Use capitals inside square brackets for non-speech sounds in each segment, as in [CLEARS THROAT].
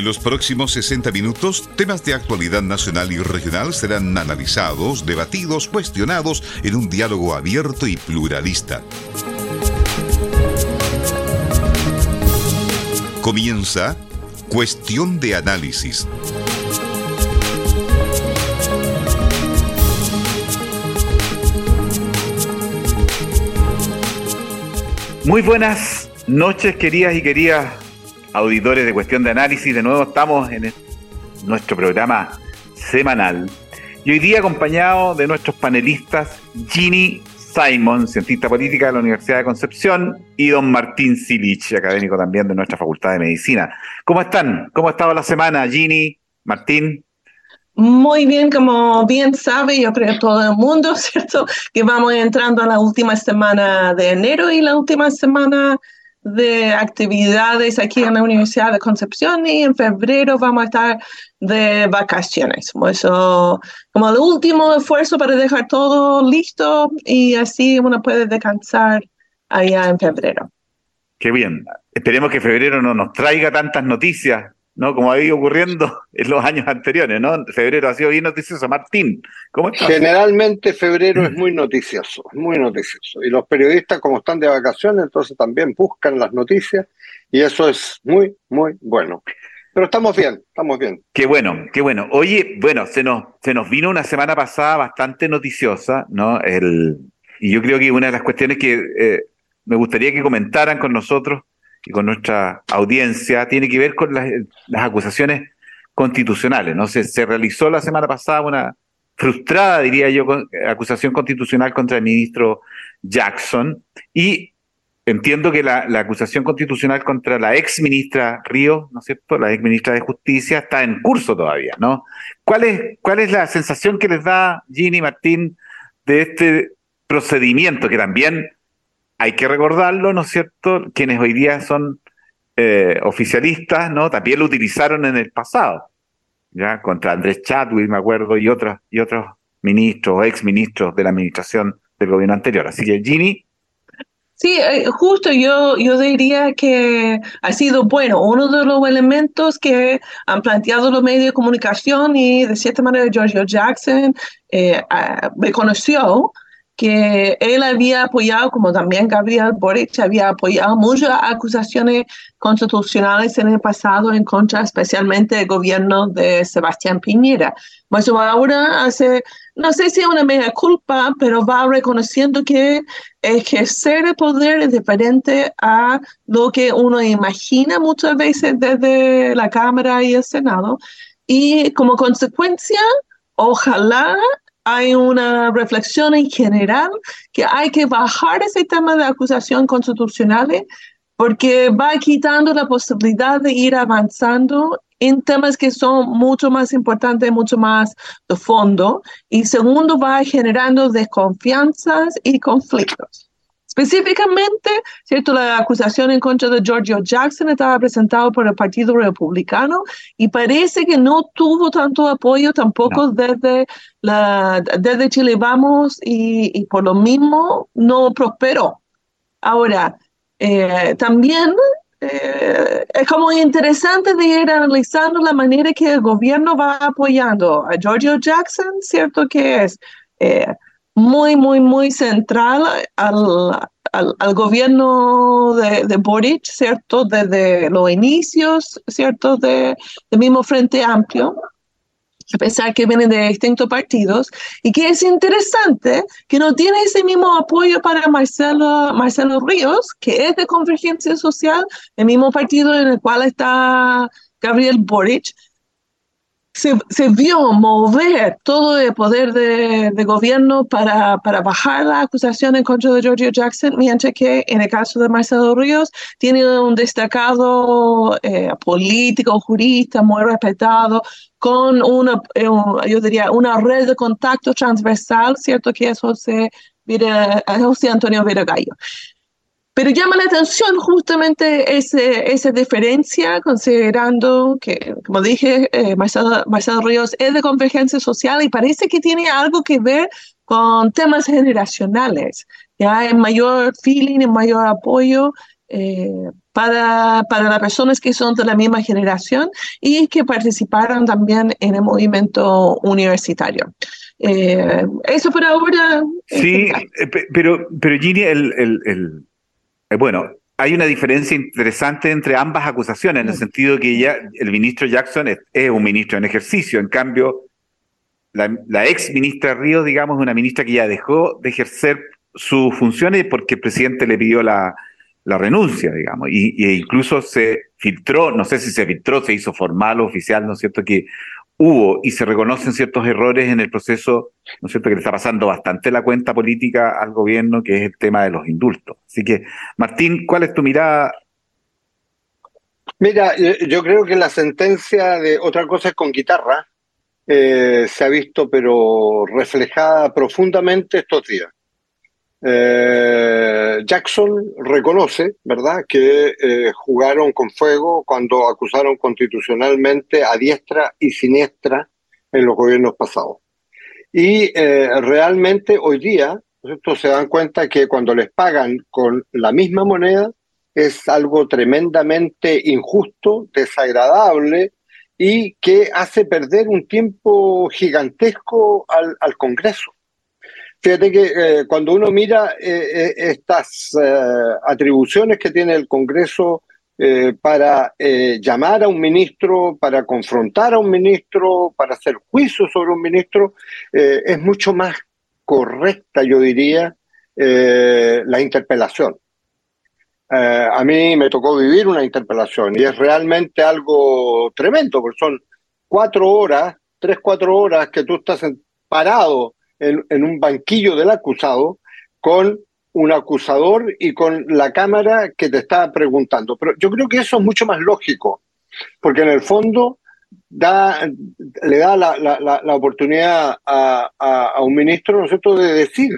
En los próximos 60 minutos, temas de actualidad nacional y regional serán analizados, debatidos, cuestionados en un diálogo abierto y pluralista. Comienza Cuestión de Análisis. Muy buenas noches, queridas y queridas auditores de Cuestión de Análisis. De nuevo estamos en nuestro programa semanal. Y hoy día acompañado de nuestros panelistas Ginny Simon, cientista política de la Universidad de Concepción, y don Martín Silich, académico también de nuestra Facultad de Medicina. ¿Cómo están? ¿Cómo ha estado la semana, Ginny, Martín? Muy bien, como bien sabe, yo creo todo el mundo, [LAUGHS] ¿cierto? Que vamos entrando a la última semana de enero y la última semana de actividades aquí en la Universidad de Concepción y en febrero vamos a estar de vacaciones. Eso como el último esfuerzo para dejar todo listo y así uno puede descansar allá en febrero. Qué bien. Esperemos que febrero no nos traiga tantas noticias ¿no? Como ha ido ocurriendo [LAUGHS] en los años anteriores, ¿no? Febrero ha sido bien noticioso. Martín, ¿cómo estás? Generalmente febrero es [LAUGHS] muy noticioso, muy noticioso. Y los periodistas, como están de vacaciones, entonces también buscan las noticias y eso es muy, muy bueno. Pero estamos bien, estamos bien. Qué bueno, qué bueno. Oye, bueno, se nos, se nos vino una semana pasada bastante noticiosa, ¿no? El, y yo creo que una de las cuestiones que eh, me gustaría que comentaran con nosotros y con nuestra audiencia tiene que ver con las, acusaciones constitucionales. ¿no? Se, realizó la semana pasada una frustrada, diría yo, acusación constitucional contra el ministro Jackson y entiendo que la, acusación constitucional contra la ex ministra Río, ¿no es cierto?, la ex ministra de Justicia, está en curso todavía, ¿no? ¿Cuál es, cuál es la sensación que les da Ginny Martín de este procedimiento que también hay que recordarlo, ¿no es cierto? Quienes hoy día son eh, oficialistas, ¿no? También lo utilizaron en el pasado, ¿ya? Contra Andrés Chadwick, me acuerdo, y otros, y otros ministros o ex ministros de la administración del gobierno anterior. Así que, Ginny. Sí, eh, justo yo, yo diría que ha sido bueno. Uno de los elementos que han planteado los medios de comunicación y de cierta manera Giorgio Jackson eh, reconoció que él había apoyado, como también Gabriel Boric había apoyado muchas acusaciones constitucionales en el pasado en contra especialmente del gobierno de Sebastián Piñera. Pues ahora hace, no sé si es una media culpa, pero va reconociendo que ejercer el poder es diferente a lo que uno imagina muchas veces desde la Cámara y el Senado. Y como consecuencia, ojalá hay una reflexión en general que hay que bajar ese tema de acusación constitucionales porque va quitando la posibilidad de ir avanzando en temas que son mucho más importantes, mucho más de fondo. Y segundo, va generando desconfianzas y conflictos. Específicamente, ¿cierto? La acusación en contra de Giorgio Jackson estaba presentada por el Partido Republicano y parece que no tuvo tanto apoyo tampoco desde, la, desde Chile Vamos y, por lo mismo no prosperó. Ahora, eh, también eh, es como interesante de ir analizando la manera que el gobierno va apoyando a Giorgio Jackson, ¿cierto? Que es... Eh, muy, muy, muy central al, al, gobierno de, de, Boric, ¿cierto? Desde los inicios, ¿cierto? De, del mismo Frente Amplio, a pesar que vienen de distintos partidos, y que es interesante que no tiene ese mismo apoyo para Marcelo, Marcelo Ríos, que es de Convergencia Social, el mismo partido en el cual está Gabriel Boric, se, vio mover todo el poder de, gobierno para, para, bajar la acusación en contra de Giorgio Jackson, mientras que en el caso de Marcelo Ríos tiene un destacado eh, político, jurista muy respetado, con una, eh, yo diría, una red de contacto transversal, ¿cierto? Que es José, José Antonio Viragallo. Pero llama la atención justamente ese, esa diferencia, considerando que, como dije, eh, Marcelo, Ríos es de convergencia social y parece que tiene algo que ver con temas generacionales. Ya hay mayor feeling, y mayor apoyo para, para las personas que son de la misma generación y que participaron también en el movimiento universitario. eso por ahora. Sí, pero, pero Gini, el, el, el, bueno, hay una diferencia interesante entre ambas acusaciones, en el sentido que ya el ministro Jackson es, un ministro en ejercicio, en cambio, la, ex ministra Ríos, digamos, es una ministra que ya dejó de ejercer sus funciones porque el presidente le pidió la, renuncia, digamos, y, y, incluso se filtró, no sé si se filtró, se hizo formal o oficial, ¿no es cierto?, que hubo y se reconocen ciertos errores en el proceso, ¿no es cierto?, que le está pasando bastante la cuenta política al gobierno, que es el tema de los indultos. Así que, Martín, ¿cuál es tu mirada? Mira, yo creo que la sentencia de otra cosa es con guitarra eh, se ha visto, pero reflejada profundamente estos días. Eh, Jackson reconoce, ¿verdad?, que eh, jugaron con fuego cuando acusaron constitucionalmente a diestra y siniestra en los gobiernos pasados. Y eh, realmente hoy día se dan cuenta que cuando les pagan con la misma moneda es algo tremendamente injusto, desagradable y que hace perder un tiempo gigantesco al, al Congreso. Fíjate que eh, cuando uno mira eh, eh, estas atribuciones que tiene el Congreso para llamar a un ministro, para confrontar a un ministro, para hacer juicio sobre un ministro, es mucho más correcta, yo diría, la interpelación. a mí me tocó vivir una interpelación y es realmente algo tremendo, porque son cuatro horas, tres, cuatro horas que tú estás parado en, un banquillo del acusado con un acusador y con la cámara que te está preguntando. Pero yo creo que eso es mucho más lógico, porque en el fondo da, le da la, la, oportunidad a, un ministro, ¿no de decir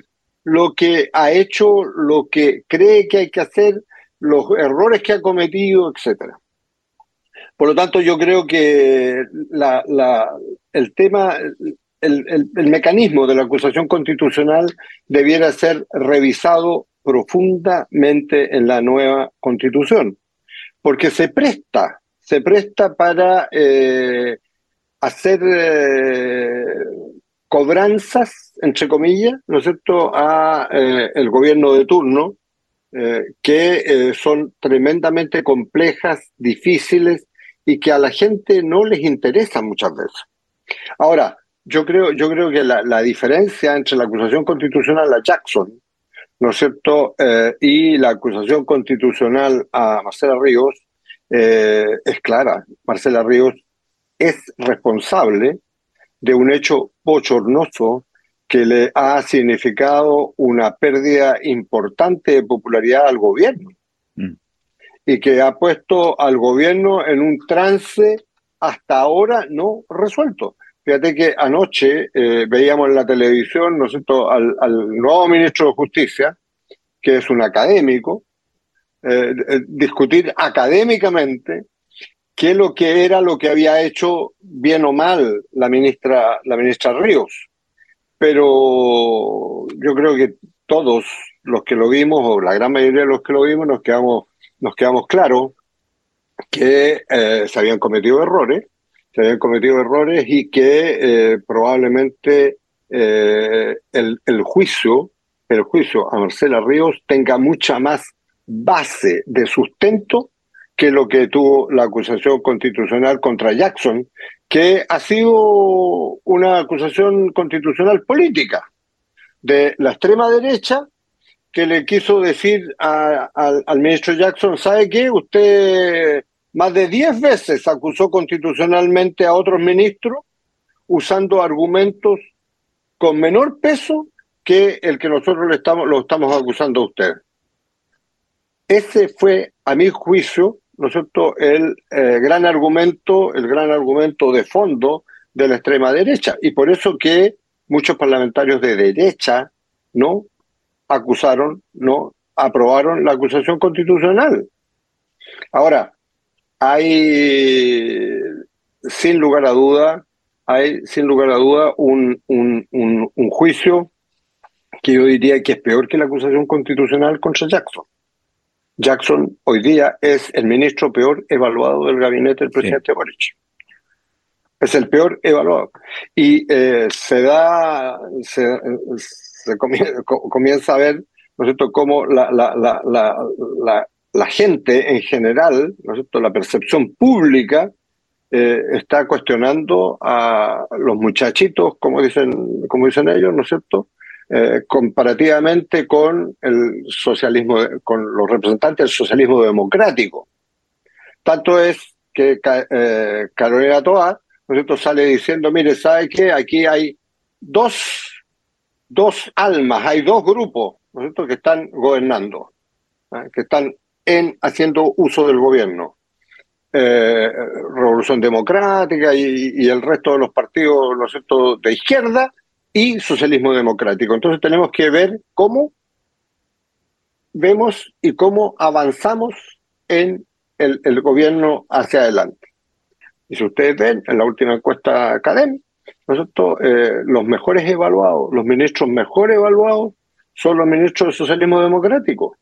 lo que ha hecho, lo que cree que hay que hacer, los errores que ha cometido, etcétera. Por lo tanto, yo creo que la, el tema, el, mecanismo de la acusación constitucional debiera ser revisado profundamente en la nueva constitución, porque se presta, se presta para eh, hacer eh, cobranzas, entre comillas, ¿no es cierto?, a eh, el gobierno de turno, que son tremendamente complejas, difíciles y que a la gente no les interesa muchas veces. Ahora, yo creo, yo creo que la, diferencia entre la acusación constitucional a Jackson, ¿no es cierto?, eh, y la acusación constitucional a Marcela Ríos eh, es clara. Marcela Ríos es responsable de un hecho bochornoso que le ha significado una pérdida importante de popularidad al gobierno mm. y que ha puesto al gobierno en un trance hasta ahora no resuelto. Fíjate que anoche eh, veíamos en la televisión, ¿no al, nuevo ministro de Justicia, que es un académico, eh, eh, discutir académicamente qué lo que era lo que había hecho bien o mal la ministra, la ministra Ríos. Pero yo creo que todos los que lo vimos, o la gran mayoría de los que lo vimos, nos quedamos, nos quedamos claros que se habían cometido errores se habían cometido errores y que eh, probablemente eh, el, el, juicio, el juicio a Marcela Ríos tenga mucha más base de sustento que lo que tuvo la acusación constitucional contra Jackson, que ha sido una acusación constitucional política de la extrema derecha que le quiso decir al ministro Jackson, ¿sabe qué? Usted más de diez veces acusó constitucionalmente a otros ministros usando argumentos con menor peso que el que nosotros le estamos, lo estamos acusando a usted. Ese fue, a mi juicio, ¿no es cierto?, el eh, gran argumento, el gran argumento de fondo de la extrema derecha. Y por eso que muchos parlamentarios de derecha no acusaron, no aprobaron la acusación constitucional. Ahora, hay, sin lugar a duda, hay sin lugar a duda un, un, un, juicio que yo diría que es peor que la acusación constitucional contra Jackson. Jackson hoy día es el ministro peor evaluado del gabinete del presidente Boric. Es el peor evaluado. Y eh, se da, se, comienza, a ver, ¿no es cierto?, cómo la, la, la, la, gente en general, ¿no es cierto?, la percepción pública eh, está cuestionando a los muchachitos, como dicen, como dicen ellos, ¿no es cierto?, eh, comparativamente con el socialismo, con los representantes del socialismo democrático. Tanto es que eh, Carolina Toa, ¿no es cierto?, sale diciendo, mire, ¿sabe qué? Aquí hay dos, dos almas, hay dos grupos, ¿no es cierto?, que están gobernando, que están en, haciendo uso del gobierno. Revolución Democrática y, el resto de los partidos ¿no es cierto? de izquierda y socialismo democrático. Entonces tenemos que ver cómo vemos y cómo avanzamos en el, gobierno hacia adelante. Y si ustedes ven en la última encuesta académica, eh, los mejores evaluados, los ministros mejor evaluados son los ministros del socialismo democrático.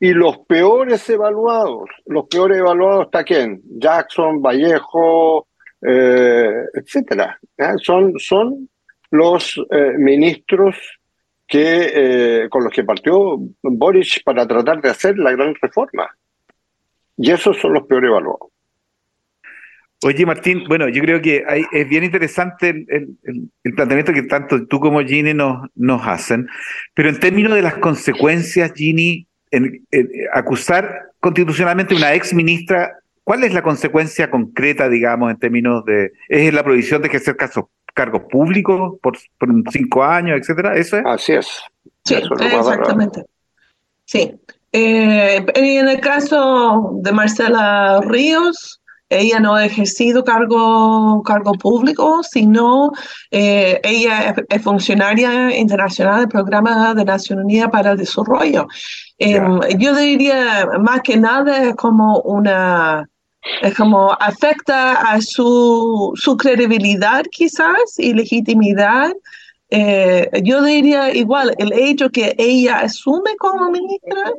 Y los peores evaluados, los peores evaluados está quién? Jackson, Vallejo, eh, etcétera. Son, son los eh, ministros que, eh, con los que partió Boris para tratar de hacer la gran reforma. Y esos son los peores evaluados. Oye, Martín, bueno, yo creo que hay, es bien interesante el, el, planteamiento que tanto tú como Ginny nos, nos hacen, pero en términos de las consecuencias, Ginny, en, acusar constitucionalmente a una ex ministra, ¿cuál es la consecuencia concreta, digamos, en términos de, es la prohibición de ejercer casos cargos públicos por, cinco años, etcétera? ¿Eso es? Así es. Sí, exactamente. Sí. Eh, en el caso de Marcela Ríos, ella no ha ejercido cargo, cargo público, sino eh, ella es, funcionaria internacional del Programa de Naciones Unidas para el Desarrollo. Em, yo diría, más que nada, es como una es como afecta a su, su credibilidad quizás y legitimidad. Eh, yo diría igual, el hecho que ella asume como ministra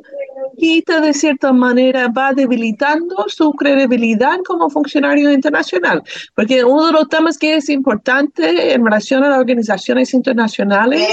quita de cierta manera, va debilitando su credibilidad como funcionario internacional, porque uno de los temas que es importante en relación a las organizaciones internacionales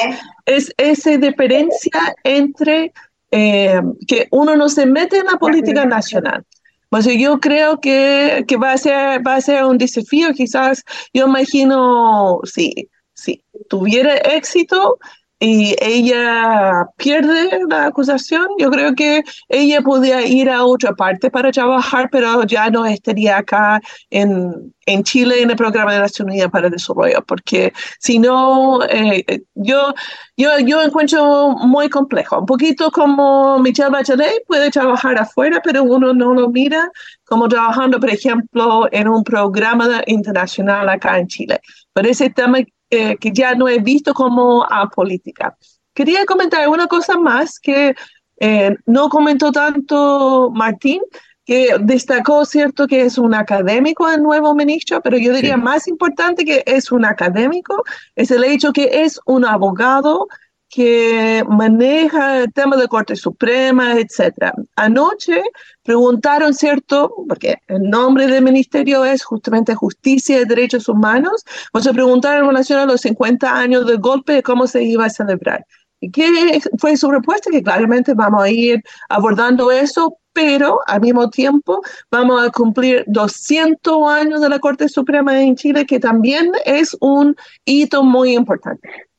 es esa diferencia entre eh, que uno no se mete en la política nacional. Pues yo creo que, que va, a ser, va a ser un desafío, quizás yo imagino, si, si tuviera éxito, y ella pierde la acusación, yo creo que ella podía ir a otra parte para trabajar, pero ya no estaría acá en, en Chile en el programa de Naciones Unidas para el Desarrollo, porque si no, eh, yo, yo, yo encuentro muy complejo. Un poquito como Michelle Bachelet puede trabajar afuera, pero uno no lo mira como trabajando, por ejemplo, en un programa internacional acá en Chile. Pero ese tema eh, que ya no he visto como a política. Quería comentar una cosa más que eh, no comentó tanto Martín, que destacó, cierto, que es un académico el nuevo ministro, pero yo diría más importante que es un académico, es el hecho que es un abogado que maneja el tema de Corte Suprema, etc. Anoche preguntaron, ¿cierto? Porque el nombre del ministerio es justamente Justicia y Derechos Humanos. O se preguntaron en relación a los 50 años del golpe, cómo se iba a celebrar. ¿Y qué fue su respuesta? Que claramente vamos a ir abordando eso, pero al mismo tiempo vamos a cumplir 200 años de la Corte Suprema en Chile, que también es un hito muy importante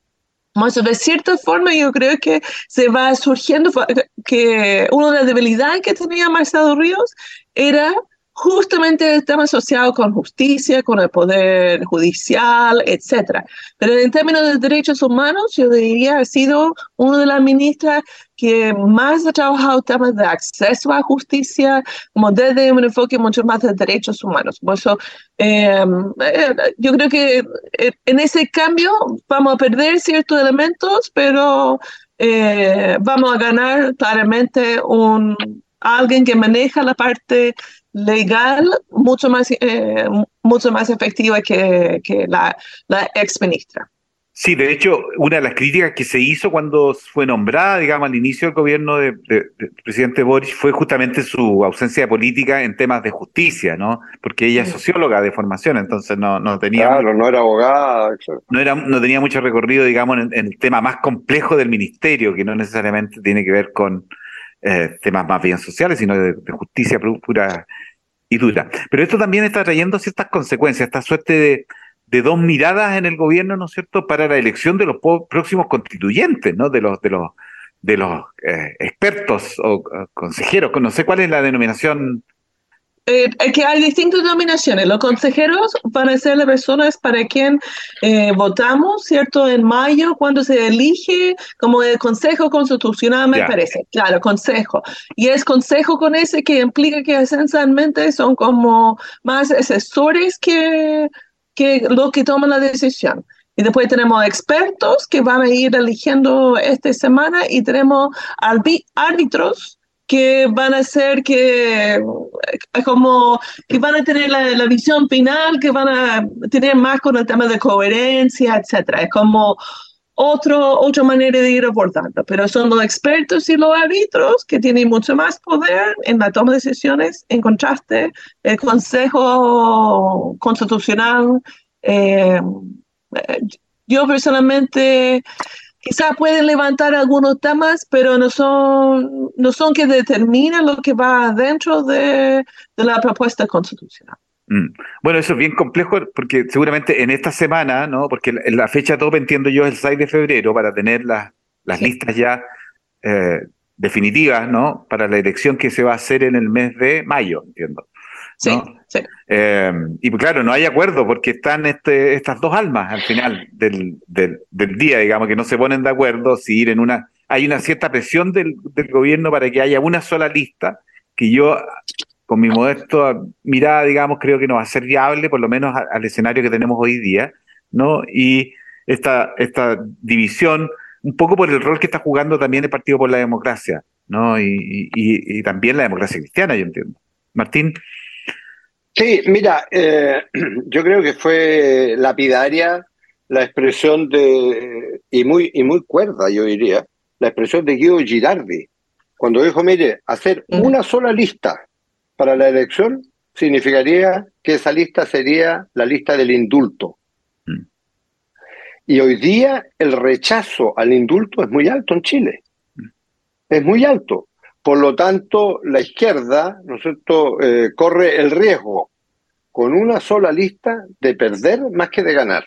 de cierta forma yo creo que se va surgiendo que una de las debilidades que tenía Marcelo Ríos era justamente el tema asociado con justicia, con el poder judicial, etc. Pero en términos de derechos humanos, yo diría ha sido una de las ministras que más ha trabajado temas de acceso a justicia, como desde un enfoque mucho más de derechos humanos. Por eso, em, eh, yo creo que eh, en ese cambio vamos a perder ciertos elementos, pero eh, vamos a ganar claramente un alguien que maneja la parte legal mucho más, eh, mucho más efectiva que, que la, la, ex ministra. Sí, de hecho, una de las críticas que se hizo cuando fue nombrada, digamos, al inicio del gobierno del de, presidente Boris fue justamente su ausencia de política en temas de justicia, ¿no? Porque ella es socióloga de formación, entonces no, no tenía... Claro, no era abogada. No, era, no tenía mucho recorrido, digamos, en, el tema más complejo del ministerio, que no necesariamente tiene que ver con eh, temas más bien sociales, sino de, de justicia pura y dura. Pero esto también está trayendo ciertas consecuencias, esta suerte de de dos miradas en el gobierno, ¿no es cierto?, para la elección de los próximos constituyentes, ¿no? De los, de los, de los eh, expertos o consejeros, no sé cuál es la denominación. Eh, que hay distintas denominaciones. Los consejeros van a ser las personas para quien eh, votamos, ¿cierto? En mayo, cuando se elige como el Consejo Constitucional, me parece. Claro, Consejo. Y es Consejo con ese que implica que esencialmente son como más asesores que que los que toman la decisión. Y después tenemos expertos que van a ir eligiendo esta semana y tenemos árbitros que van a ser que eh, como que van a tener la, visión final, que van a tener más con el tema de coherencia, etcétera. Es como otro, otra manera de ir abordando, pero son los expertos y los árbitros que tienen mucho más poder en la toma de decisiones en contraste el Consejo Constitucional. Eh, yo personalmente quizás pueden levantar algunos temas, pero no son, no son que determinan lo que va dentro de la propuesta constitucional. Mm. Bueno, eso es bien complejo porque seguramente en esta semana, ¿no? Porque la, fecha top entiendo yo es el 6 de febrero para tener las, las listas ya eh, definitivas, ¿no? Para la elección que se va a hacer en el mes de mayo, entiendo. Sí, sí. Eh, y pues claro, no hay acuerdo porque están este, estas dos almas al final del, del, del, día, digamos, que no se ponen de acuerdo si ir en una... Hay una cierta presión del, del gobierno para que haya una sola lista que yo con mi modesto mirada, digamos, creo que no va a ser viable, por lo menos al escenario que tenemos hoy día, ¿no? Y esta, esta división, un poco por el rol que está jugando también el Partido por la Democracia, ¿no? Y, también la democracia cristiana, yo entiendo. Martín. Sí, mira, eh, [CLEARS THROAT] yo creo que fue lapidaria la expresión de, y muy, y muy cuerda, yo diría, la expresión de Guido Girardi, cuando dijo, mire, hacer una sola lista para la elección significaría que esa lista sería la lista del indulto. Mm. Y hoy día el rechazo al indulto es muy alto en Chile. Mm. Es muy alto. Por lo tanto, la izquierda, ¿no eh, corre el riesgo con una sola lista de perder más que de ganar.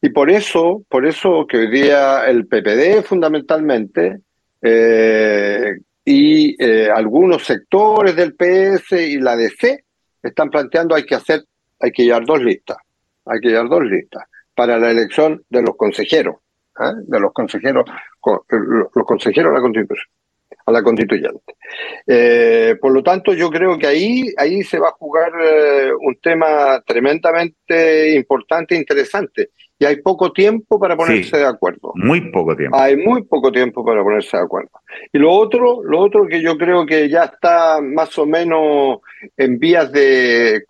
Y por eso, por eso que hoy día el PPD fundamentalmente eh, y eh, algunos sectores del PS y la DC están planteando hay que hacer, hay que llevar dos listas, hay que llevar dos listas para la elección de los consejeros, ¿eh? de los consejeros, los consejeros a la Constitución, a la constituyente. Eh, por lo tanto, yo creo que ahí, ahí se va a jugar un tema tremendamente importante e interesante y hay poco tiempo para ponerse de acuerdo. Muy poco tiempo. Hay muy poco tiempo para ponerse de acuerdo. Y lo otro, lo otro que yo creo que ya está más o menos en vías de,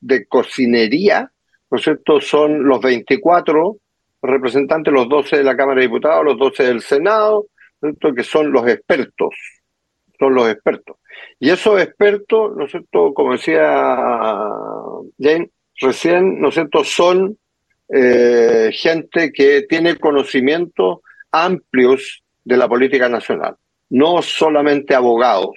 de cocinería, ¿no es cierto? Son los 24 representantes, los 12 de la Cámara de Diputados, los 12 del Senado, ¿no es cierto? Que son los expertos, son los expertos. Y esos expertos, ¿no es cierto? Como decía Jane recién, ¿no es cierto? Son eh, gente que tiene conocimientos amplios de la política nacional, no solamente abogados,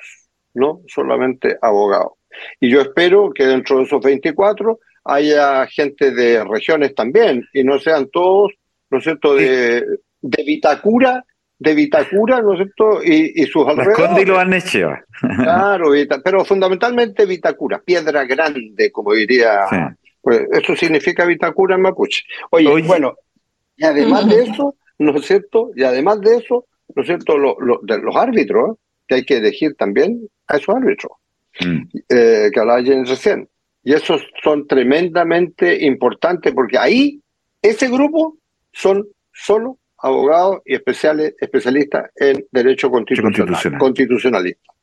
no solamente abogados. Y yo espero que dentro de esos 24 haya gente de regiones también y no sean todos, ¿no es cierto?, de, de Vitacura, de Vitacura, ¿no es cierto?, y, sus alrededores. y lo han hecho. [LAUGHS] Claro, pero fundamentalmente Vitacura, piedra grande, como diría pues eso significa Vitacura en mapuche. Oye, bueno, y además de eso, ¿no es cierto? Y además de eso, ¿no es cierto? de los árbitros, que hay que elegir también a esos árbitros, mm. eh, que hablaba recién. Y esos son tremendamente importantes porque ahí, ese grupo son solo abogados y especiales, especialistas en derecho constitucional, constitucionalista.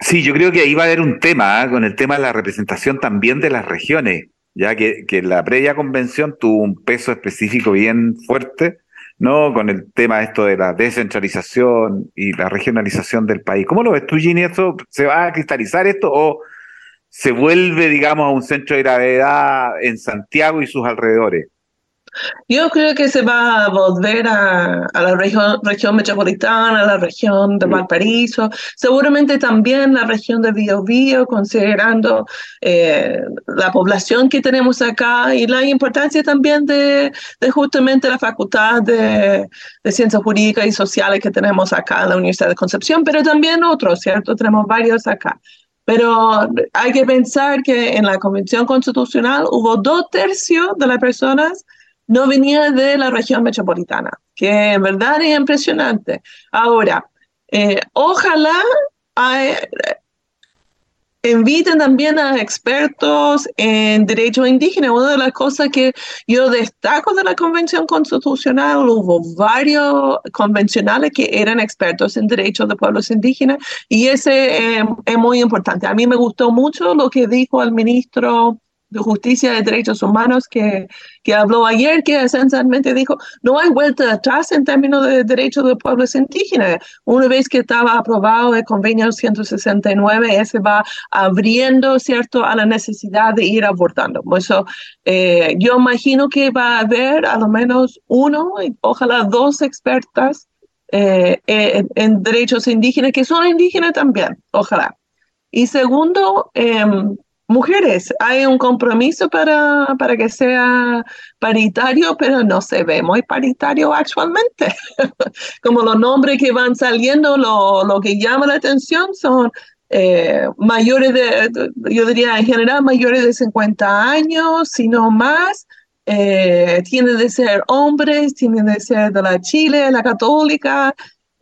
Sí, yo creo que ahí va a haber un tema, ¿ah? con el tema de la representación también de las regiones. ya que, que la previa convención tuvo un peso específico bien fuerte, ¿no? Con el tema esto de la descentralización y la regionalización del país. ¿Cómo lo ves tú, Ginny? ¿Esto se va a cristalizar esto o se vuelve, digamos, a un centro de gravedad en Santiago y sus alrededores? Yo creo que se va a volver a, la región, región metropolitana, a la región de Valparaíso, seguramente también la región de Biobío, considerando eh, la población que tenemos acá y la importancia también de, justamente la facultad de, de, Ciencias Jurídicas y Sociales que tenemos acá en la Universidad de Concepción, pero también otros, ¿cierto? Tenemos varios acá. Pero hay que pensar que en la Convención Constitucional hubo dos tercios de las personas no venía de la región metropolitana, que en verdad es impresionante. Ahora, eh, ojalá inviten también a expertos en derecho indígena. Una de las cosas que yo destaco de la Convención Constitucional, hubo varios convencionales que eran expertos en derechos de pueblos indígenas y ese eh, es muy importante. A mí me gustó mucho lo que dijo el ministro de Justicia y Derechos Humanos que, que habló ayer, que esencialmente dijo, no hay vuelta atrás en términos de derechos de pueblos indígenas. Una vez que estaba aprobado el convenio 169, ese va abriendo, ¿cierto?, a la necesidad de ir abordando. Eso, eh, yo imagino que va a haber a lo menos uno, ojalá dos expertas eh, en, en, derechos indígenas, que son indígenas también, ojalá. Y segundo, eh, mujeres. Hay un compromiso para, para que sea paritario, pero no se ve muy paritario actualmente. [LAUGHS] Como los nombres que van saliendo, lo, lo que llama la atención son eh, mayores de, yo diría en general, mayores de 50 años, sino más. Eh, tienen de ser hombres, tienen de ser de la Chile, la católica,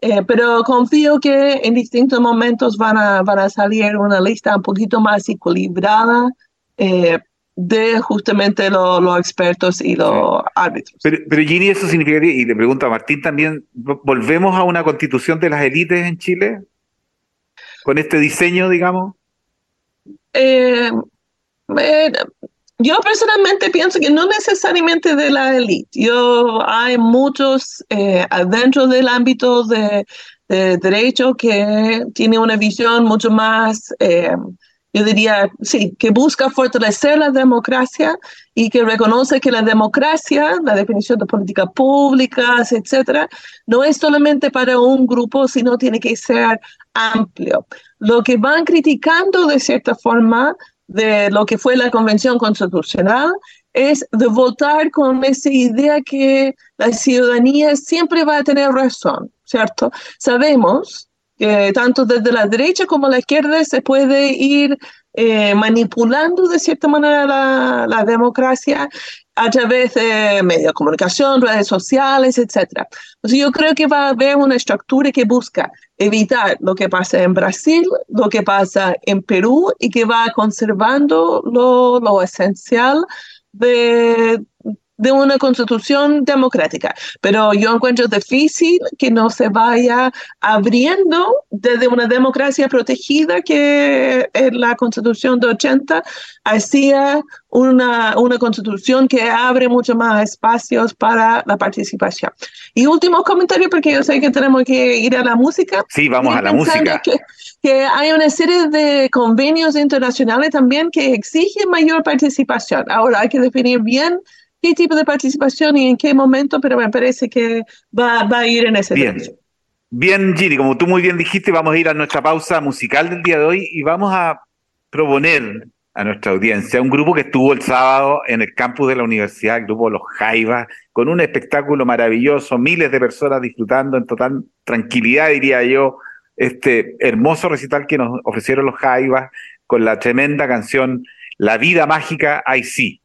eh, pero confío que en distintos momentos van a, van a salir una lista un poquito más equilibrada eh, de justamente los expertos y los árbitros. Pero, pero Gini, eso significa, y le pregunto a Martín también, ¿volvemos a una constitución de las élites en Chile? ¿Con este diseño, digamos? Eh, yo personalmente pienso que no necesariamente de la élite. Yo hay muchos eh, adentro del ámbito de, derecho que tiene una visión mucho más, eh, yo diría, sí, que busca fortalecer la democracia y que reconoce que la democracia, la definición de políticas públicas, etcétera, no es solamente para un grupo, sino tiene que ser amplio. Lo que van criticando de cierta forma de lo que fue la Convención Constitucional es de votar con esa idea que la ciudadanía siempre va a tener razón, ¿cierto? Sabemos que tanto desde la derecha como la izquierda se puede ir eh, manipulando de cierta manera la, la democracia a través de medios de comunicación, redes sociales, etc. Entonces yo creo que va a haber una estructura que busca evitar lo que pasa en Brasil, lo que pasa en Perú y que va conservando lo, lo esencial de, de una constitución democrática. Pero yo encuentro difícil que no se vaya abriendo desde una democracia protegida que es la constitución de 80 hacia una, una constitución que abre mucho más espacios para la participación. Y último comentario, porque yo sé que tenemos que ir a la música. Sí, vamos a la música. Que, que hay una serie de convenios internacionales también que exigen mayor participación. Ahora hay que definir bien qué tipo de participación y en qué momento, pero me parece que va, va a ir en ese bien. Bien, Giri, como tú muy bien dijiste, vamos a ir a nuestra pausa musical del día de hoy y vamos a proponer a nuestra audiencia un grupo que estuvo el sábado en el campus de la universidad, el grupo Los Jaivas, con un espectáculo maravilloso, miles de personas disfrutando en total tranquilidad, diría yo, este hermoso recital que nos ofrecieron los Jaivas con la tremenda canción La vida mágica, I sí.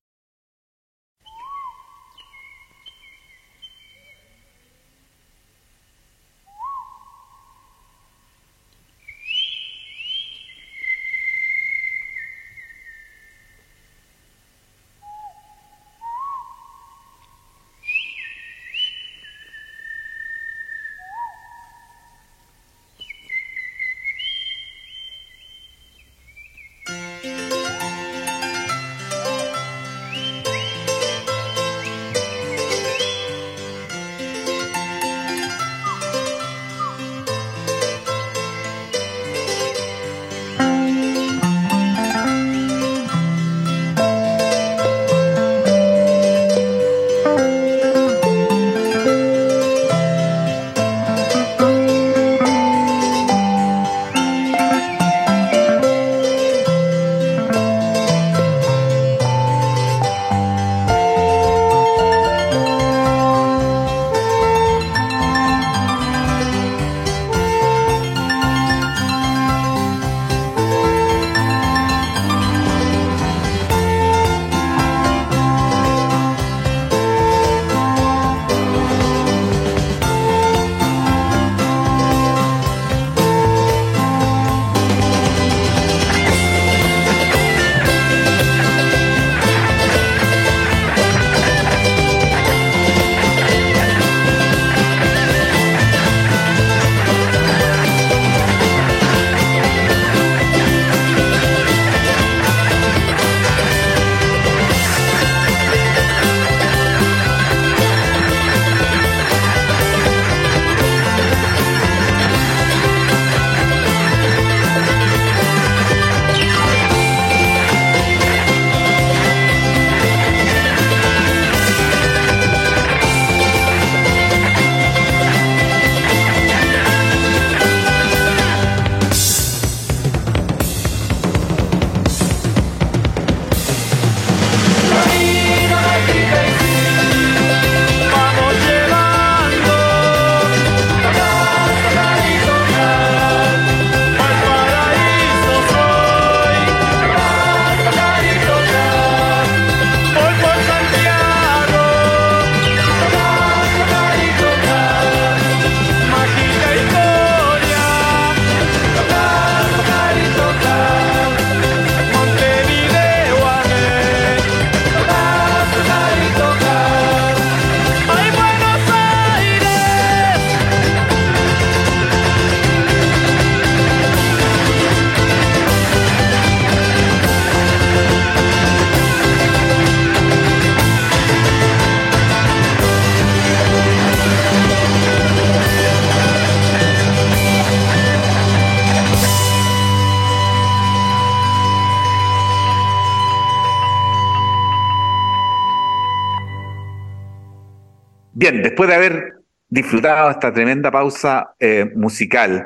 De haber disfrutado esta tremenda pausa eh, musical,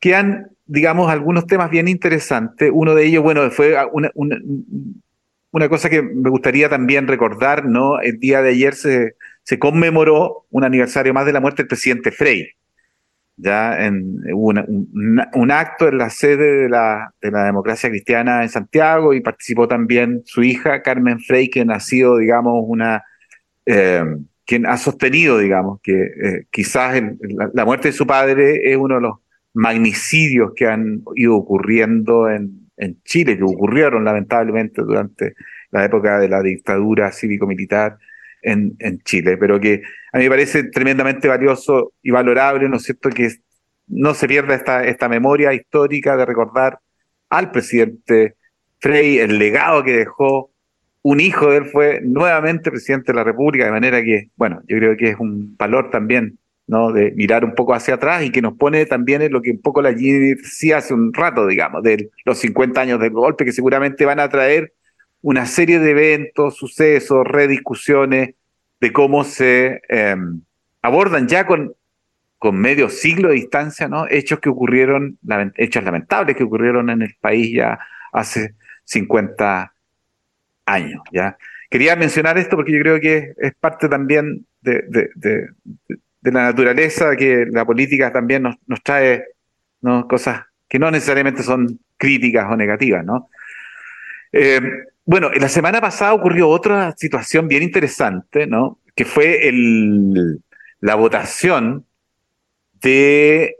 quedan, digamos, algunos temas bien interesantes. Uno de ellos, bueno, fue una, una, cosa que me gustaría también recordar, ¿no? El día de ayer se, se conmemoró un aniversario más de la muerte del presidente Frey. Ya en, hubo un, acto en la sede de la, de la democracia cristiana en Santiago y participó también su hija Carmen Frey, que ha sido, digamos, una... Eh, quien ha sostenido, digamos, que eh, quizás la, muerte de su padre es uno de los magnicidios que han ido ocurriendo en, Chile, que ocurrieron lamentablemente durante la época de la dictadura cívico-militar en, Chile, pero que a mí me parece tremendamente valioso y valorable, ¿no es cierto?, que no se pierda esta, esta memoria histórica de recordar al presidente Frey, el legado que dejó un hijo de él fue nuevamente presidente de la República, de manera que, bueno, yo creo que es un valor también, ¿no? De mirar un poco hacia atrás y que nos pone también en lo que un poco la Gini decía hace un rato, digamos, de los 50 años del golpe, que seguramente van a traer una serie de eventos, sucesos, rediscusiones de cómo se em, abordan ya con, con medio siglo de distancia, ¿no? Hechos que ocurrieron, hechos lamentables que ocurrieron en el país ya hace 50 años años. ¿ya? Quería mencionar esto porque yo creo que es parte también de, la naturaleza que la política también nos, trae ¿no? cosas que no necesariamente son críticas o negativas. ¿no? Eh, bueno, la semana pasada ocurrió otra situación bien interesante, ¿no? que fue el, la votación de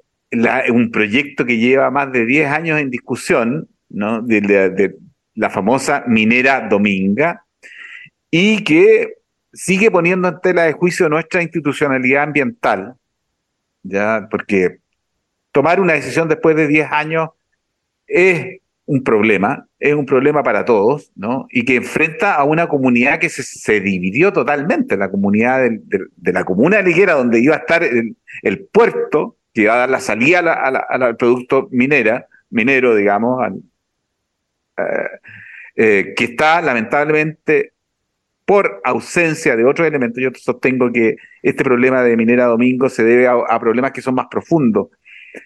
un proyecto que lleva más de 10 años en discusión, ¿no? de, la famosa minera Dominga, y que sigue poniendo en tela de juicio nuestra institucionalidad ambiental, ya porque tomar una decisión después de 10 años es un problema, es un problema para todos, ¿no? Y que enfrenta a una comunidad que se, dividió totalmente, la comunidad de, la comuna de Liguera, donde iba a estar el, puerto, que iba a dar la salida al producto minera, minero, digamos, al, eh, eh, que está lamentablemente por ausencia de otros elementos. Yo sostengo que este problema de Minera Domingo se debe a, problemas que son más profundos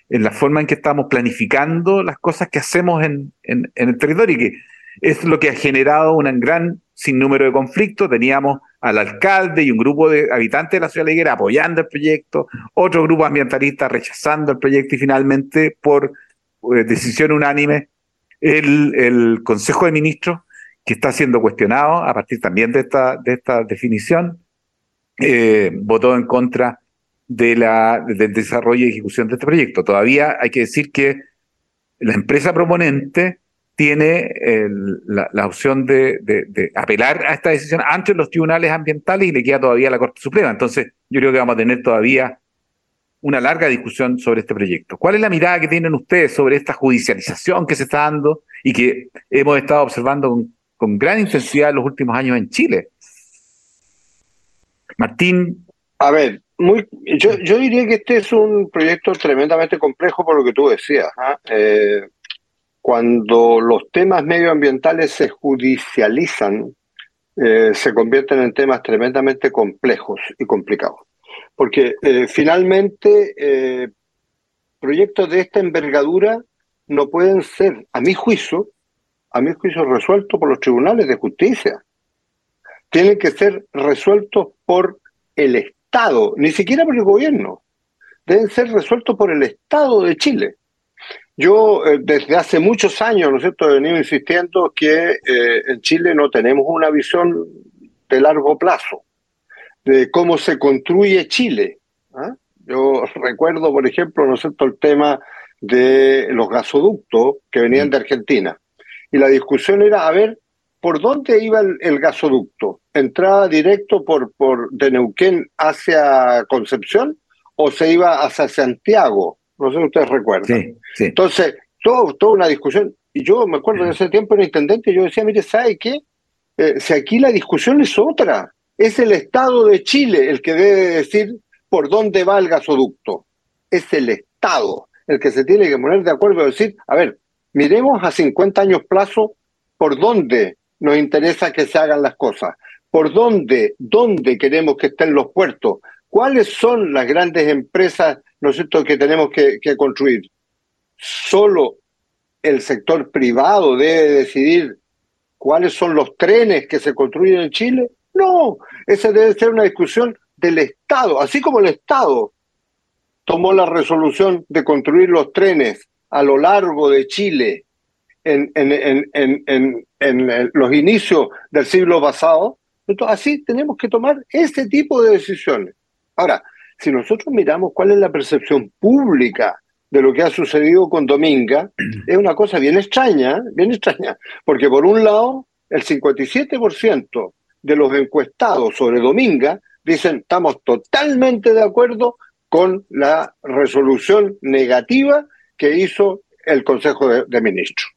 en la forma en que estamos planificando las cosas que hacemos en, el territorio y que es lo que ha generado un gran sinnúmero de conflictos. Teníamos al alcalde y un grupo de habitantes de la ciudad de Higuera apoyando el proyecto, otro grupo ambientalista rechazando el proyecto y finalmente por eh, decisión unánime el, Consejo de Ministros, que está siendo cuestionado a partir también de esta, de esta definición, eh, votó en contra de la, del desarrollo y ejecución de este proyecto. Todavía hay que decir que la empresa proponente tiene la, opción de, de, apelar a esta decisión ante los tribunales ambientales y le queda todavía la Corte Suprema. Entonces, yo creo que vamos a tener todavía una larga discusión sobre este proyecto. ¿Cuál es la mirada que tienen ustedes sobre esta judicialización que se está dando y que hemos estado observando con, gran intensidad en los últimos años en Chile? Martín. A ver, muy, yo, yo diría que este es un proyecto tremendamente complejo por lo que tú decías. ¿ah? Eh, cuando los temas medioambientales se judicializan, eh, se convierten en temas tremendamente complejos y complicados porque eh, finalmente eh, proyectos de esta envergadura no pueden ser, a mi juicio, a mi juicio, resueltos por los tribunales de justicia. Tienen que ser resueltos por el Estado, ni siquiera por el gobierno. Deben ser resueltos por el Estado de Chile. Yo eh, desde hace muchos años, ¿no es cierto?, he venido insistiendo que en Chile no tenemos una visión de largo plazo de cómo se construye Chile. ¿ah? Yo recuerdo, por ejemplo, ¿no es cierto?, el tema de los gasoductos que venían mm. de Argentina. Y la discusión era, a ver, ¿por dónde iba el, gasoducto? ¿Entraba directo por, por de Neuquén hacia Concepción o se iba hacia Santiago? No sé si ustedes recuerdan. Entonces, todo, toda una discusión. Y yo me acuerdo en ese tiempo el intendente, yo decía, mire, ¿sabe qué? Eh, si aquí la discusión es otra. Es el Estado de Chile el que debe decir por dónde va el gasoducto. Es el Estado el que se tiene que poner de acuerdo y decir, a ver, miremos a 50 años plazo por dónde nos interesa que se hagan las cosas, por dónde, dónde queremos que estén los puertos, ¿Cuáles son las grandes empresas, ¿no es cierto?, que tenemos que, que construir. Solo el sector privado debe decidir cuáles son los trenes que se construyen en Chile. No, esa debe ser una discusión del Estado, así como el Estado tomó la resolución de construir los trenes a lo largo de Chile en, los inicios del siglo pasado, entonces así tenemos que tomar ese tipo de decisiones. Ahora, si nosotros miramos cuál es la percepción pública de lo que ha sucedido con Dominga, es una cosa bien extraña, bien extraña, porque por un lado, el 57% de los encuestados sobre Dominga dicen estamos totalmente de acuerdo con la resolución negativa que hizo el Consejo de, Ministros.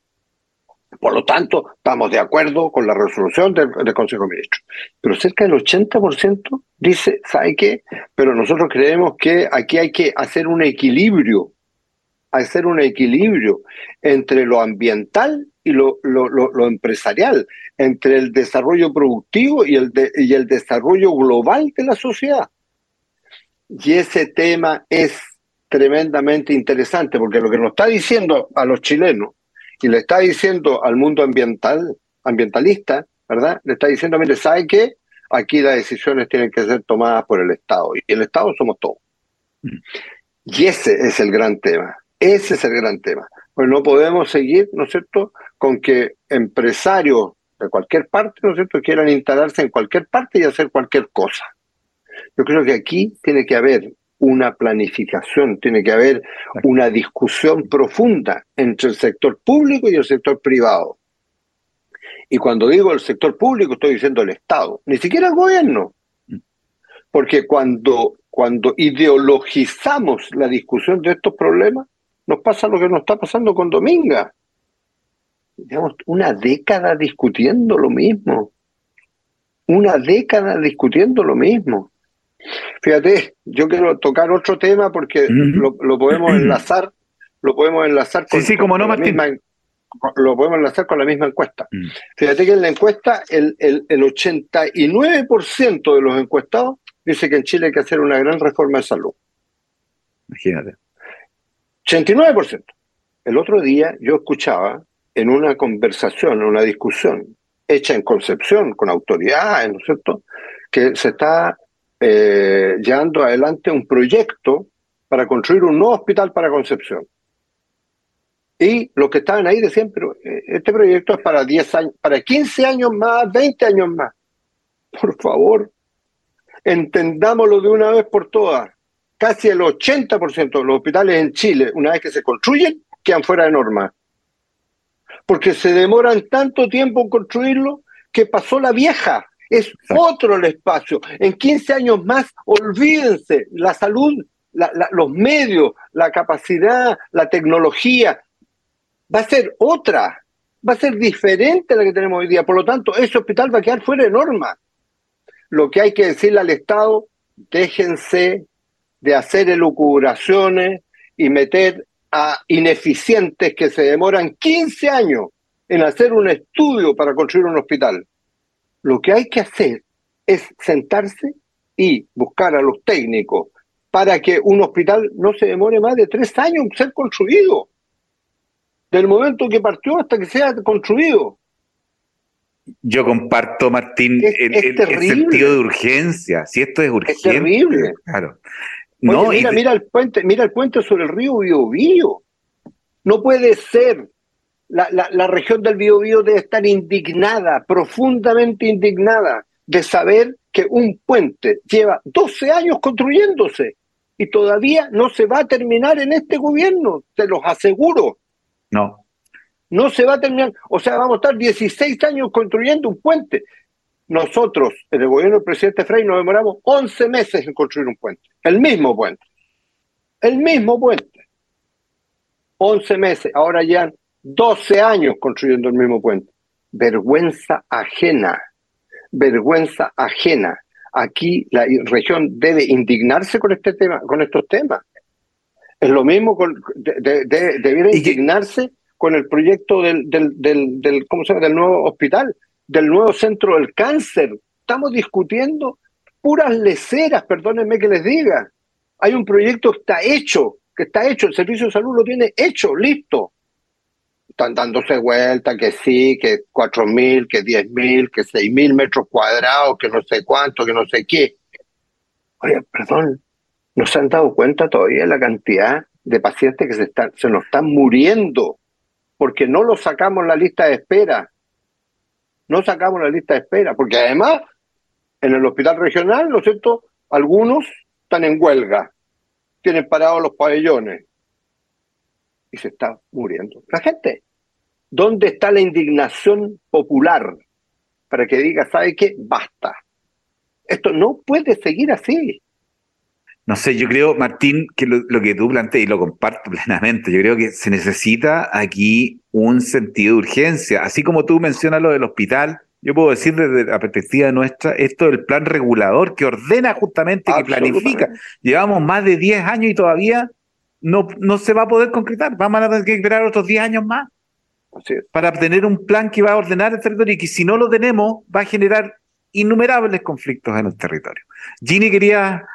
Por lo tanto, estamos de acuerdo con la resolución del, Consejo de Ministros. Pero cerca del 80% dice, ¿sabe qué? Pero nosotros creemos que aquí hay que hacer un equilibrio, hacer un equilibrio entre lo ambiental y lo, lo, empresarial, entre el desarrollo productivo y el, y el desarrollo global de la sociedad. Y ese tema es tremendamente interesante porque lo que nos está diciendo a los chilenos y le está diciendo al mundo ambiental, ambientalista, ¿verdad? Le está diciendo, mire, ¿sabe qué? Aquí las decisiones tienen que ser tomadas por el Estado y el Estado somos todos. Mm. Y ese es el gran tema, ese es el gran tema. Pues no podemos seguir, ¿no es cierto?, con que empresarios de cualquier parte, ¿no es cierto?, quieran instalarse en cualquier parte y hacer cualquier cosa. Yo creo que aquí tiene que haber una planificación, tiene que haber una discusión profunda entre el sector público y el sector privado. Y cuando digo el sector público, estoy diciendo el Estado, ni siquiera el gobierno. Porque cuando, cuando ideologizamos la discusión de estos problemas, nos pasa lo que nos está pasando con Dominga. Digamos, una década discutiendo lo mismo. Una década discutiendo lo mismo. Fíjate, yo quiero tocar otro tema porque lo, podemos enlazar, lo podemos enlazar con, sí, como no, la misma, lo podemos enlazar con la misma encuesta. Mm. Fíjate que en la encuesta el, el, el 89% de los encuestados dice que en Chile hay que hacer una gran reforma de salud. Imagínate. 89%. El otro día yo escuchaba en una conversación, en una discusión hecha en Concepción con autoridades, ¿no es cierto?, que se está eh, llevando adelante un proyecto para construir un nuevo hospital para Concepción. Y los que estaban ahí decían, pero eh, este proyecto es para 10 años, para 15 años más, 20 años más. Por favor, entendámoslo de una vez por todas. Casi el 80% de los hospitales en Chile, una vez que se construyen, quedan fuera de norma. Porque se demoran tanto tiempo en construirlo que pasó la vieja es otro el espacio. En 15 años más, olvídense, la salud, los medios, la capacidad, la tecnología, va a ser otra, va a ser diferente a la que tenemos hoy día. Por lo tanto, ese hospital va a quedar fuera de norma. Lo que hay que decirle al Estado, déjense de hacer elucubraciones y meter a ineficientes que se demoran 15 años en hacer un estudio para construir un hospital. Lo que hay que hacer es sentarse y buscar a los técnicos para que un hospital no se demore más de tres años en ser construido. Del momento que partió hasta que sea construido. Yo comparto, Martín, el, sentido de urgencia. Si esto es urgente. Es terrible. Claro. No, mira, mira el puente, mira el puente sobre el río Biobío. No puede ser la, región del Biobío debe estar indignada, profundamente indignada, de saber que un puente lleva 12 años construyéndose y todavía no se va a terminar en este gobierno, te los aseguro. No. No se va a terminar, o sea, vamos a estar 16 años construyendo un puente. Nosotros, en el gobierno del presidente Frey, nos demoramos 11 meses en construir un puente, el mismo puente, el mismo puente. 11 meses, ahora ya 12 años construyendo el mismo puente. Vergüenza ajena, vergüenza ajena. Aquí la región debe indignarse con este tema, con estos temas. Es lo mismo con, debiera indignarse con el proyecto del, del, del, ¿cómo se llama? del nuevo hospital, del nuevo centro del cáncer. Estamos discutiendo puras leceras, perdónenme que les diga. Hay un proyecto que está hecho, que está hecho, el Servicio de Salud lo tiene hecho, listo. Están dándose vuelta que sí, que cuatro mil, que diez mil, que seis mil metros cuadrados, que no sé cuánto, que no sé qué. Oye, perdón, ¿no se han dado cuenta todavía la cantidad de pacientes que se, están, se nos están muriendo porque no los sacamos la lista de espera? No sacamos la lista de espera, porque además en el hospital regional, ¿no es cierto? Algunos están en huelga, tienen parados los pabellones y se está muriendo la gente. ¿Dónde está la indignación popular para que diga, ¿sabe qué? Basta. Esto no puede seguir así. No sé, yo creo, Martín, que lo, que tú planteas y lo comparto [LAUGHS] plenamente, yo creo que se necesita aquí un sentido de urgencia. Así como tú mencionas lo del hospital, yo puedo decir desde la perspectiva nuestra, esto del plan regulador que ordena justamente, que planifica. Llevamos más de 10 años y todavía no, no se va a poder concretar. Vamos a tener que esperar otros 10 años más para tener un plan que va a ordenar el territorio y que si no lo tenemos va a generar innumerables conflictos en el territorio. Ginny quería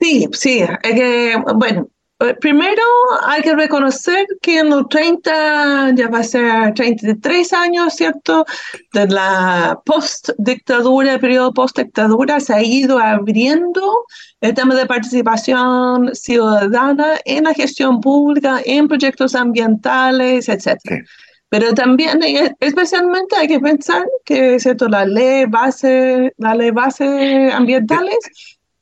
Sí, sí, que, bueno, eh, primero hay que reconocer que en los 30, ya va a ser 33 años, ¿cierto? De la post-dictadura, el periodo post-dictadura, se ha ido abriendo el tema de participación ciudadana en la gestión pública, en proyectos ambientales, etc. Pero también, eh, especialmente, hay que pensar que, ¿cierto? La ley base, la ley base ambientales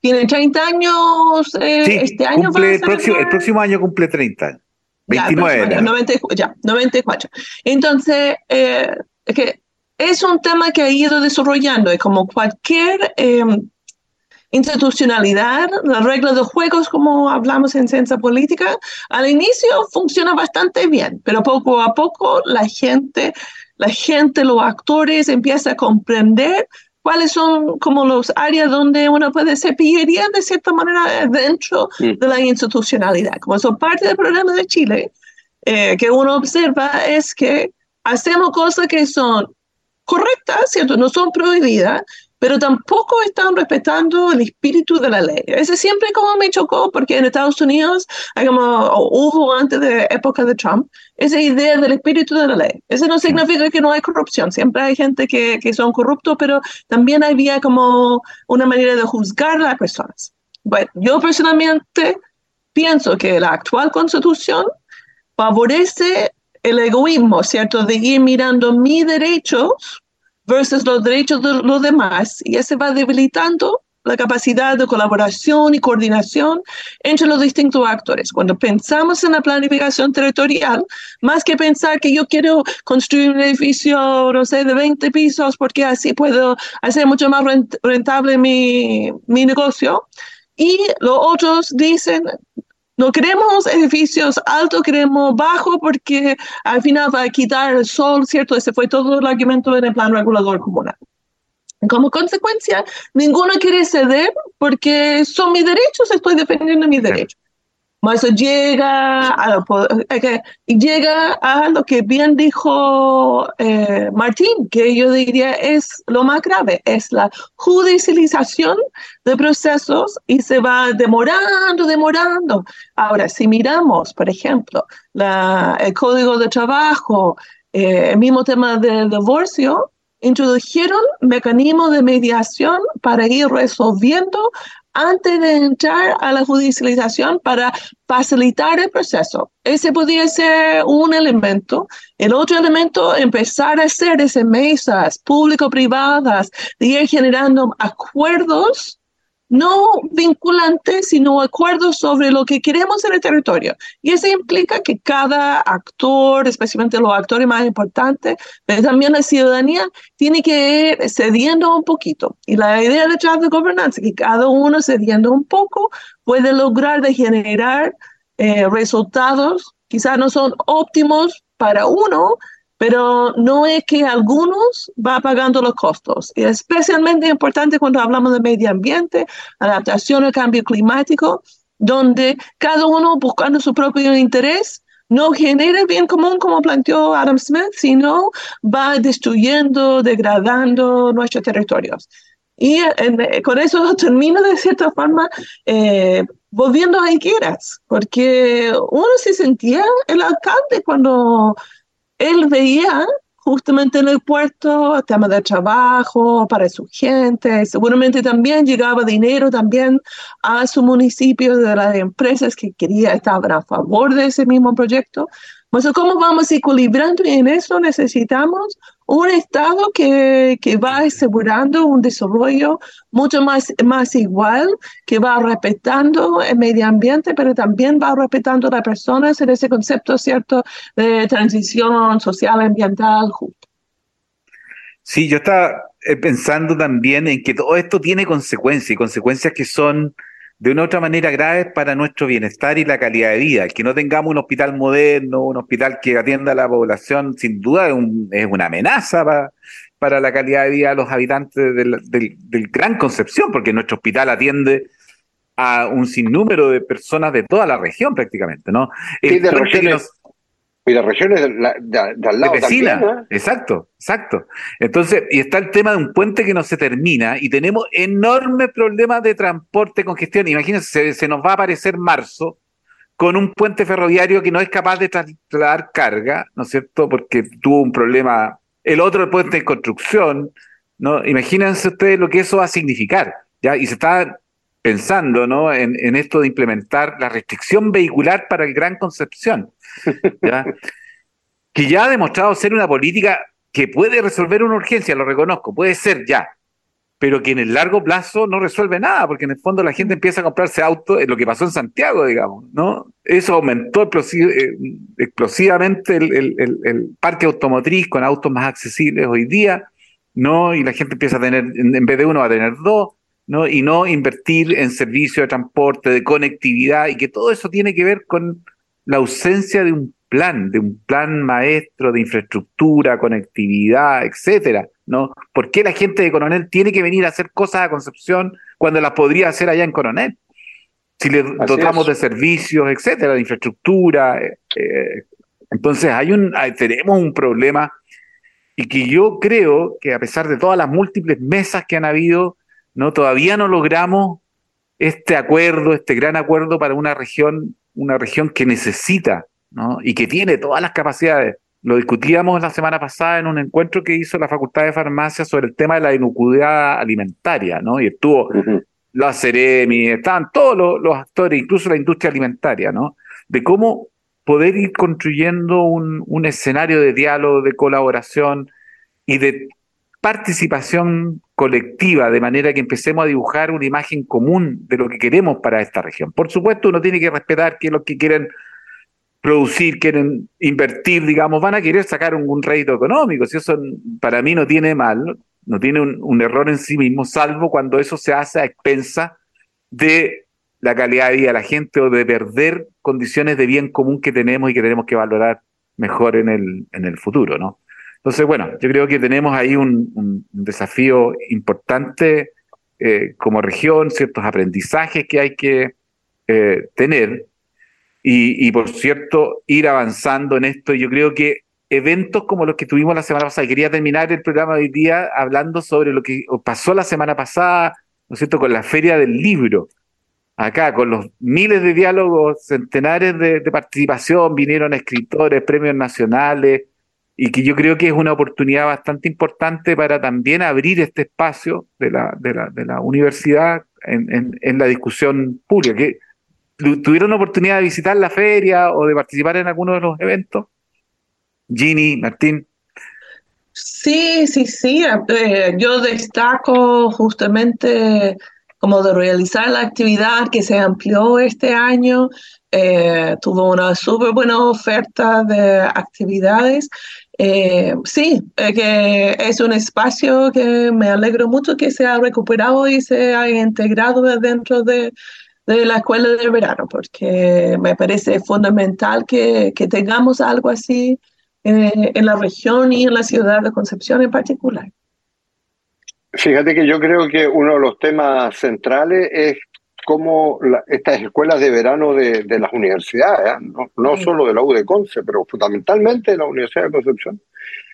tiene 30 años, eh, este año cumple, el, próximo, el próximo año cumple 30 29 ya, 94. Entonces, eh, que es un tema que ha ido desarrollando, y como cualquier em, institucionalidad, la regla de juegos, como hablamos en ciencia política, al inicio funciona bastante bien, pero poco a poco la gente, la gente, los actores empiezan a comprender cuáles son como los áreas donde uno puede cepillería de cierta manera dentro mm. de la institucionalidad. Como son parte del problema de Chile, eh, que uno observa es que hacemos cosas que son correctas, ¿cierto? No son prohibidas, pero tampoco están respetando el espíritu de la ley. Ese siempre como me chocó, porque en Estados Unidos, como hubo antes de época de Trump, esa idea del espíritu de la ley. Eso no significa que no hay corrupción, siempre hay gente que, que son corruptos, pero también había como una manera de juzgar a las personas. Bueno, yo personalmente pienso que la actual constitución favorece el egoísmo, ¿cierto? De ir mirando mis derechos versus los derechos de los demás y ese va debilitando la capacidad de colaboración y coordinación entre los distintos actores. Cuando pensamos en la planificación territorial, más que pensar que yo quiero construir un edificio, no sé, de 20 pisos porque así puedo hacer mucho más rentable mi, mi negocio, y los otros dicen, no queremos edificios altos, queremos bajo porque al final va a quitar el sol, ¿cierto? Ese fue todo el argumento en el plan regulador comunal. Como consecuencia, ninguno quiere ceder porque son mis derechos, estoy defendiendo mis derechos. Eso llega a, lo, eh, llega a lo que bien dijo eh, Martín, que yo diría es lo más grave, es la judicialización de procesos y se va demorando, demorando. Ahora, si miramos, por ejemplo, la, el código de trabajo, eh, el mismo tema del divorcio, introdujeron mecanismos de mediación para ir resolviendo antes de entrar a la judicialización para facilitar el proceso. Ese podría ser un elemento. El otro elemento, empezar a hacer esas mesas público-privadas, de ir generando acuerdos no vinculantes, sino acuerdos sobre lo que queremos en el territorio. Y eso implica que cada actor, especialmente los actores más importantes, pero también la ciudadanía, tiene que ir cediendo un poquito. Y la idea detrás de gobernanza, que cada uno cediendo un poco puede lograr de generar eh, resultados, quizás no son óptimos para uno, pero no es que algunos va pagando los costos. Y especialmente importante cuando hablamos de medio ambiente, adaptación al cambio climático, donde cada uno buscando su propio interés no genera bien común como planteó Adam Smith, sino va destruyendo, degradando nuestros territorios. Y con eso [LAUGHS] termino de cierta forma eh, volviendo a Higueras, porque uno se sentía el alcalde cuando él veía justamente en el puerto, tema de trabajo para su gente, seguramente también llegaba dinero también a su municipio de las empresas que quería estar a favor de ese mismo proyecto. Entonces, ¿cómo vamos equilibrando? Y en eso necesitamos un Estado que, que, va asegurando un desarrollo mucho más, más igual, que va respetando el medio ambiente, pero también va respetando a las personas en ese concepto, ¿cierto?, de transición social, ambiental, justo. Sí, yo estaba eh, pensando también en que todo esto tiene consecuencias y consecuencias que son de una otra manera grave para nuestro bienestar y la calidad de vida. que no tengamos un hospital moderno, un hospital que atienda a la población, sin duda es, una amenaza para, para, la calidad de vida de los habitantes del, Gran Concepción, porque nuestro hospital atiende a un sinnúmero de personas de toda la región prácticamente, ¿no? de y las regiones de, al lado. vecina, exacto, exacto. Entonces, y está el tema de un puente que no se termina y tenemos enormes problemas de transporte, congestión. Imagínense, se, nos va a aparecer marzo con un puente ferroviario que no es capaz de trasladar carga, ¿no es cierto? Porque tuvo un problema, el otro puente en construcción, ¿no? Imagínense ustedes lo que eso va a significar, ¿ya? Y se está pensando, ¿no? En, en esto de implementar la restricción vehicular para el Gran Concepción [LAUGHS] que ya ha demostrado ser una política que puede resolver una urgencia, lo reconozco, puede ser ya, pero que en el largo plazo no resuelve nada, porque en el fondo la gente empieza a comprarse autos, lo que pasó en Santiago, digamos, ¿no? Eso aumentó eh, explosivamente el, parque automotriz con autos más accesibles hoy día, ¿no? Y la gente empieza a tener, en vez de uno, va a tener dos, ¿no? Y no invertir en servicios de transporte, de conectividad, y que todo eso tiene que ver con la ausencia de un plan, de un plan maestro de infraestructura, conectividad, etcétera, ¿no? ¿Por qué la gente de Coronel tiene que venir a hacer cosas a Concepción cuando las podría hacer allá en Coronel? Si le dotamos de servicios, etcétera, de infraestructura. Eh, eh, entonces hay un, tenemos un problema y que yo creo que a pesar de todas las múltiples mesas que han habido, no todavía no logramos este acuerdo, este gran acuerdo para una región una región que necesita ¿no? y que tiene todas las capacidades. Lo discutíamos la semana pasada en un encuentro que hizo la Facultad de Farmacia sobre el tema de la inocuidad alimentaria, ¿no? Y estuvo la Ceremi, estaban todos los, actores, incluso la industria alimentaria, ¿no? De cómo poder ir construyendo un, un escenario de diálogo, de colaboración y de participación colectiva, de manera que empecemos a dibujar una imagen común de lo que queremos para esta región. Por supuesto, uno tiene que respetar que los que quieren producir, quieren invertir, digamos, van a querer sacar un, rédito económico. Si eso para mí no tiene mal, no tiene un, error en sí mismo, salvo cuando eso se hace a expensa de la calidad de vida de la gente o de perder condiciones de bien común que tenemos y que tenemos que valorar mejor en el, en el futuro, ¿no? Entonces, bueno, yo creo que tenemos ahí un, desafío importante eh, como región, ciertos aprendizajes que hay que eh, tener y, por cierto, ir avanzando en esto. Yo creo que eventos como los que tuvimos la semana pasada, quería terminar el programa de hoy día hablando sobre lo que pasó la semana pasada, ¿no es cierto?, con la Feria del Libro. Acá, con los miles de diálogos, centenares de participación, vinieron escritores, premios nacionales, y que yo creo que es una oportunidad bastante importante para también abrir este espacio de la, de la, de la universidad en, en, la discusión pública. Que, ¿Tuvieron la oportunidad de visitar la feria o de participar en alguno de los eventos? Ginny, Martín. Sí, sí, sí. Eh, yo destaco justamente como de realizar la actividad que se amplió este año. Eh, tuvo una súper buena oferta de actividades eh, sí, que es un espacio que me alegro mucho que se ha recuperado y se ha integrado dentro de, la escuela de verano, porque me parece fundamental que, tengamos algo así eh, en la región y en la ciudad de Concepción en particular. Fíjate que yo creo que uno de los temas centrales es cómo estas escuelas de verano de, las universidades, ¿eh? no, no solo de la U de Conce, pero fundamentalmente de la Universidad de Concepción,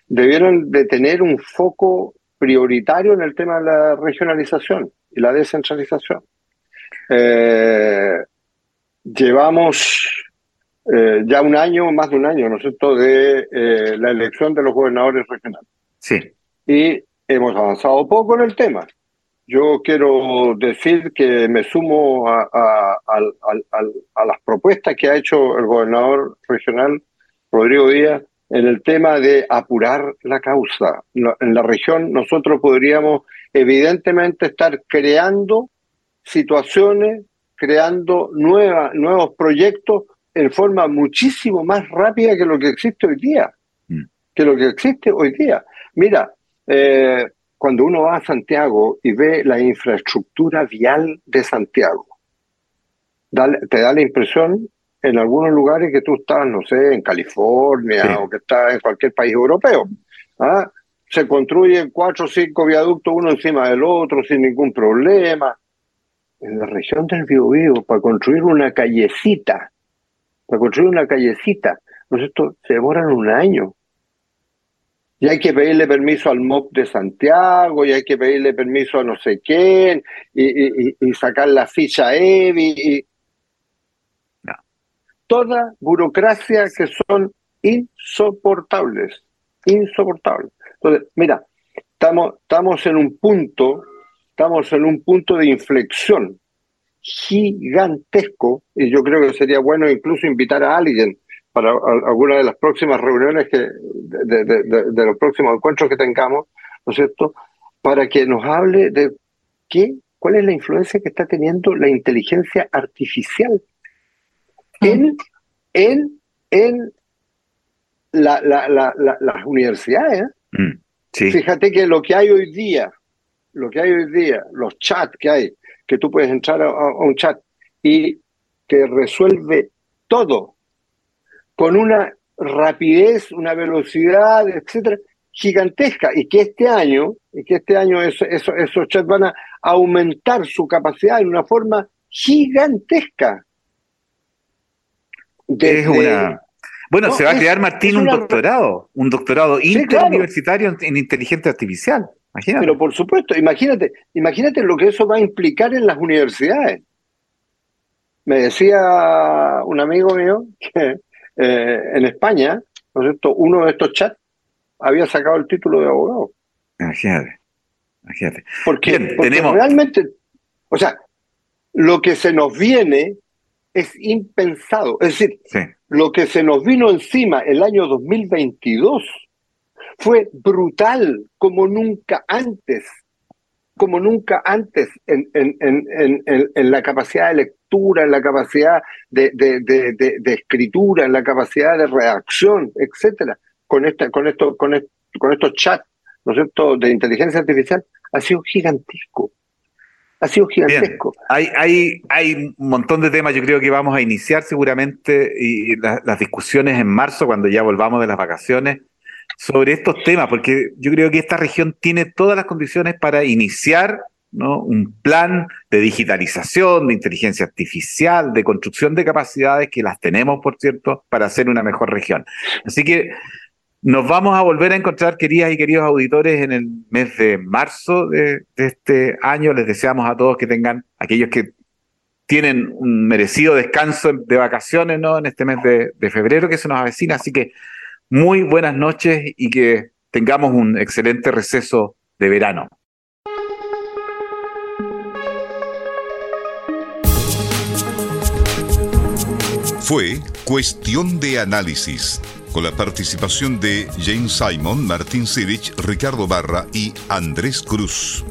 debieron de tener un foco prioritario en el tema de la regionalización y la descentralización. Eh, llevamos eh, ya un año, más de un año, ¿no es cierto?, de eh, la elección de los gobernadores regionales. Sí. Y hemos avanzado poco en el tema. Yo quiero decir que me sumo a, a, las propuestas que ha hecho el gobernador regional, Rodrigo Díaz, en el tema de apurar la causa. En la región nosotros podríamos evidentemente estar creando situaciones, creando nuevas, nuevos proyectos en forma muchísimo más rápida que lo que existe hoy día. Mm. Que lo que existe hoy día. Mira, eh, cuando uno va a Santiago y ve la infraestructura vial de Santiago, te da la impresión en algunos lugares que tú estás, no sé, en California o que estás en cualquier país europeo. ¿ah? Se construyen cuatro o cinco viaductos uno encima del otro sin ningún problema. En la región del Biobío, para construir una callecita, para construir una callecita, esto se demoran un año. Y hay que pedirle permiso al MOP de Santiago, y hay que pedirle permiso a no sé quién, y, sacar la ficha EBI. Y... Toda burocracia que son insoportables, insoportables. Entonces, mira, estamos, estamos en un punto, estamos en un punto de inflexión gigantesco, y yo creo que sería bueno incluso invitar a alguien para alguna de las próximas reuniones que, de, los próximos encuentros que tengamos, ¿no es cierto? Para que nos hable de qué, cuál es la influencia que está teniendo la inteligencia artificial en, en, en la, las universidades. Mm, Fíjate que lo que hay hoy día, lo que hay hoy día, los chats que hay, que tú puedes entrar a, un chat y que resuelve todo con una rapidez, una velocidad, etcétera, gigantesca y que este año, y que este año esos chats van a aumentar su capacidad en una forma gigantesca. es una... Bueno, se va a crear, Martín, un doctorado, un doctorado interuniversitario en inteligencia artificial. Pero por supuesto, imagínate, imagínate lo que eso va a implicar en las universidades. Me decía un amigo mío que eh, en España, ¿no uno de estos chats había sacado el título de abogado. Imagínate, imagínate. Porque, tenemos... realmente, o sea, lo que se nos viene es impensado. Es decir, lo que se nos vino encima el año 2022 fue brutal como nunca antes, como nunca antes en, en, en, en la capacidad de lectura, en la capacidad de, de, de, escritura, en la capacidad de redacción, etcétera, con esta, con esto, con, con estos chats, ¿no es cierto?, de inteligencia artificial, ha sido gigantesco. Ha sido gigantesco. Hay, hay, hay un montón de temas, yo creo que vamos a iniciar seguramente y las discusiones en marzo, cuando ya volvamos de las vacaciones sobre estos temas, porque yo creo que esta región tiene todas las condiciones para iniciar ¿no? un plan de digitalización, de inteligencia artificial, de construcción de capacidades, que las tenemos, por cierto, para hacer una mejor región. Así que nos vamos a volver a encontrar, queridas y queridos auditores, en el mes de marzo de, este año. Les deseamos a todos que tengan, aquellos que tienen un merecido descanso de vacaciones ¿no? en este mes de, de febrero que se nos avecina. Así que muy buenas noches y que tengamos un excelente receso de verano. Fue Cuestión de Análisis, con la participación de James Simon, Martín Sirich, Ricardo Barra y Andrés Cruz.